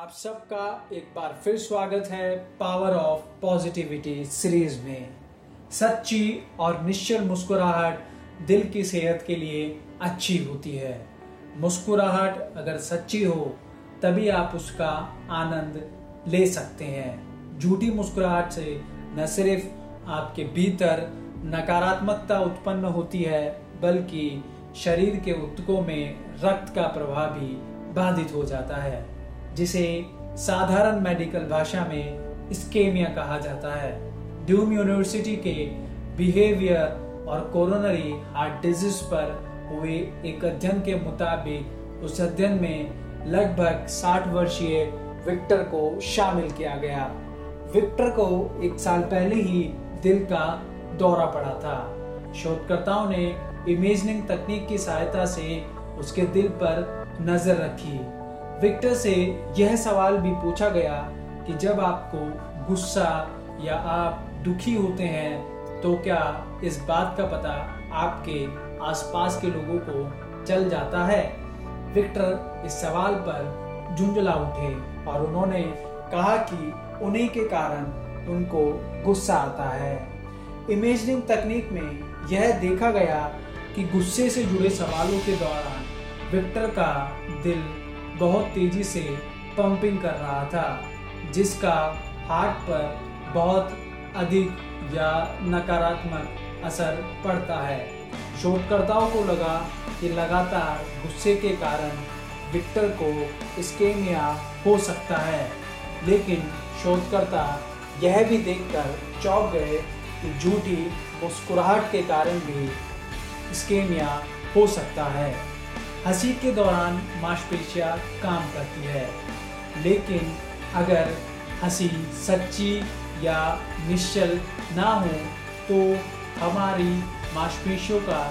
आप सबका एक बार फिर स्वागत है पावर ऑफ़ पॉजिटिविटी सीरीज़ में। सच्ची और निश्चल मुस्कुराहट दिल की सेहत के लिए अच्छी होती है। मुस्कुराहट अगर सच्ची हो, तभी आप उसका आनंद ले सकते हैं। झूठी मुस्कुराहट से न सिर्फ़ आपके भीतर नकारात्मकता उत्पन्न होती है, बल्कि शरीर के उत्तकों में रक्त का प्रवाह भी बाधित हो जाता है। जिसे साधारण मेडिकल भाषा में स्केमिया कहा जाता है। ड्यूम यूनिवर्सिटी के बिहेवियर और कोरोनरी हार्ट डिज़ीज़ पर हुए एक अध्ययन के मुताबिक उस अध्ययन में लगभग 60 वर्षीय विक्टर को शामिल किया गया। विक्टर को एक साल पहले ही दिल का दौरा पड़ा था। शोधकर्ताओं ने इमेजिंग तकनीक की सहायता से उसके दिल पर नज़र रखी। विक्टर से यह सवाल भी पूछा गया कि जब आपको गुस्सा या आप दुखी होते हैं तो क्या इस बात का पता आपके आसपास के लोगों को चल जाता है? विक्टर इस सवाल पर झुंझला उठे और उन्होंने कहा कि उन्हीं के कारण उनको गुस्सा आता है। इमेजिंग तकनीक में यह देखा गया कि गुस्से से जुड़े सवालों के दौरान विक्टर का दिल बहुत तेज़ी से पंपिंग कर रहा था, जिसका हार्ट पर बहुत अधिक या नकारात्मक असर पड़ता है। शोधकर्ताओं को लगा कि लगातार गुस्से के कारण विक्टर को स्केमिया हो सकता है, लेकिन शोधकर्ता यह भी देखकर चौंक गए कि झूठी मुस्कुराहट के कारण भी स्केमिया हो सकता है। हँसी के दौरान मांसपेशियाँ काम करती है। लेकिन अगर हँसी सच्ची या निश्चल ना हो तो हमारी मांसपेशियों का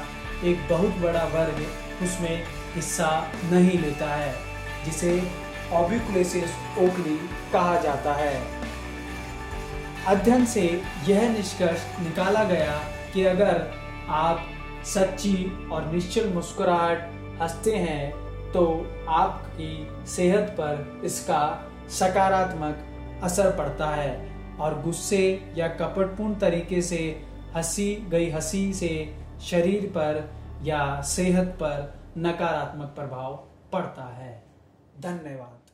एक बहुत बड़ा वर्ग उसमें हिस्सा नहीं लेता है, जिसे ऑबिकुलेसिस ओकली कहा जाता है। अध्ययन से यह निष्कर्ष निकाला गया कि अगर आप सच्ची और निश्चल मुस्कुराहट हँसते हैं तो आपकी सेहत पर इसका सकारात्मक असर पड़ता है। और गुस्से या कपटपूर्ण तरीके से हँसी, गई हँसी से शरीर पर या सेहत पर नकारात्मक प्रभाव पड़ता है। धन्यवाद।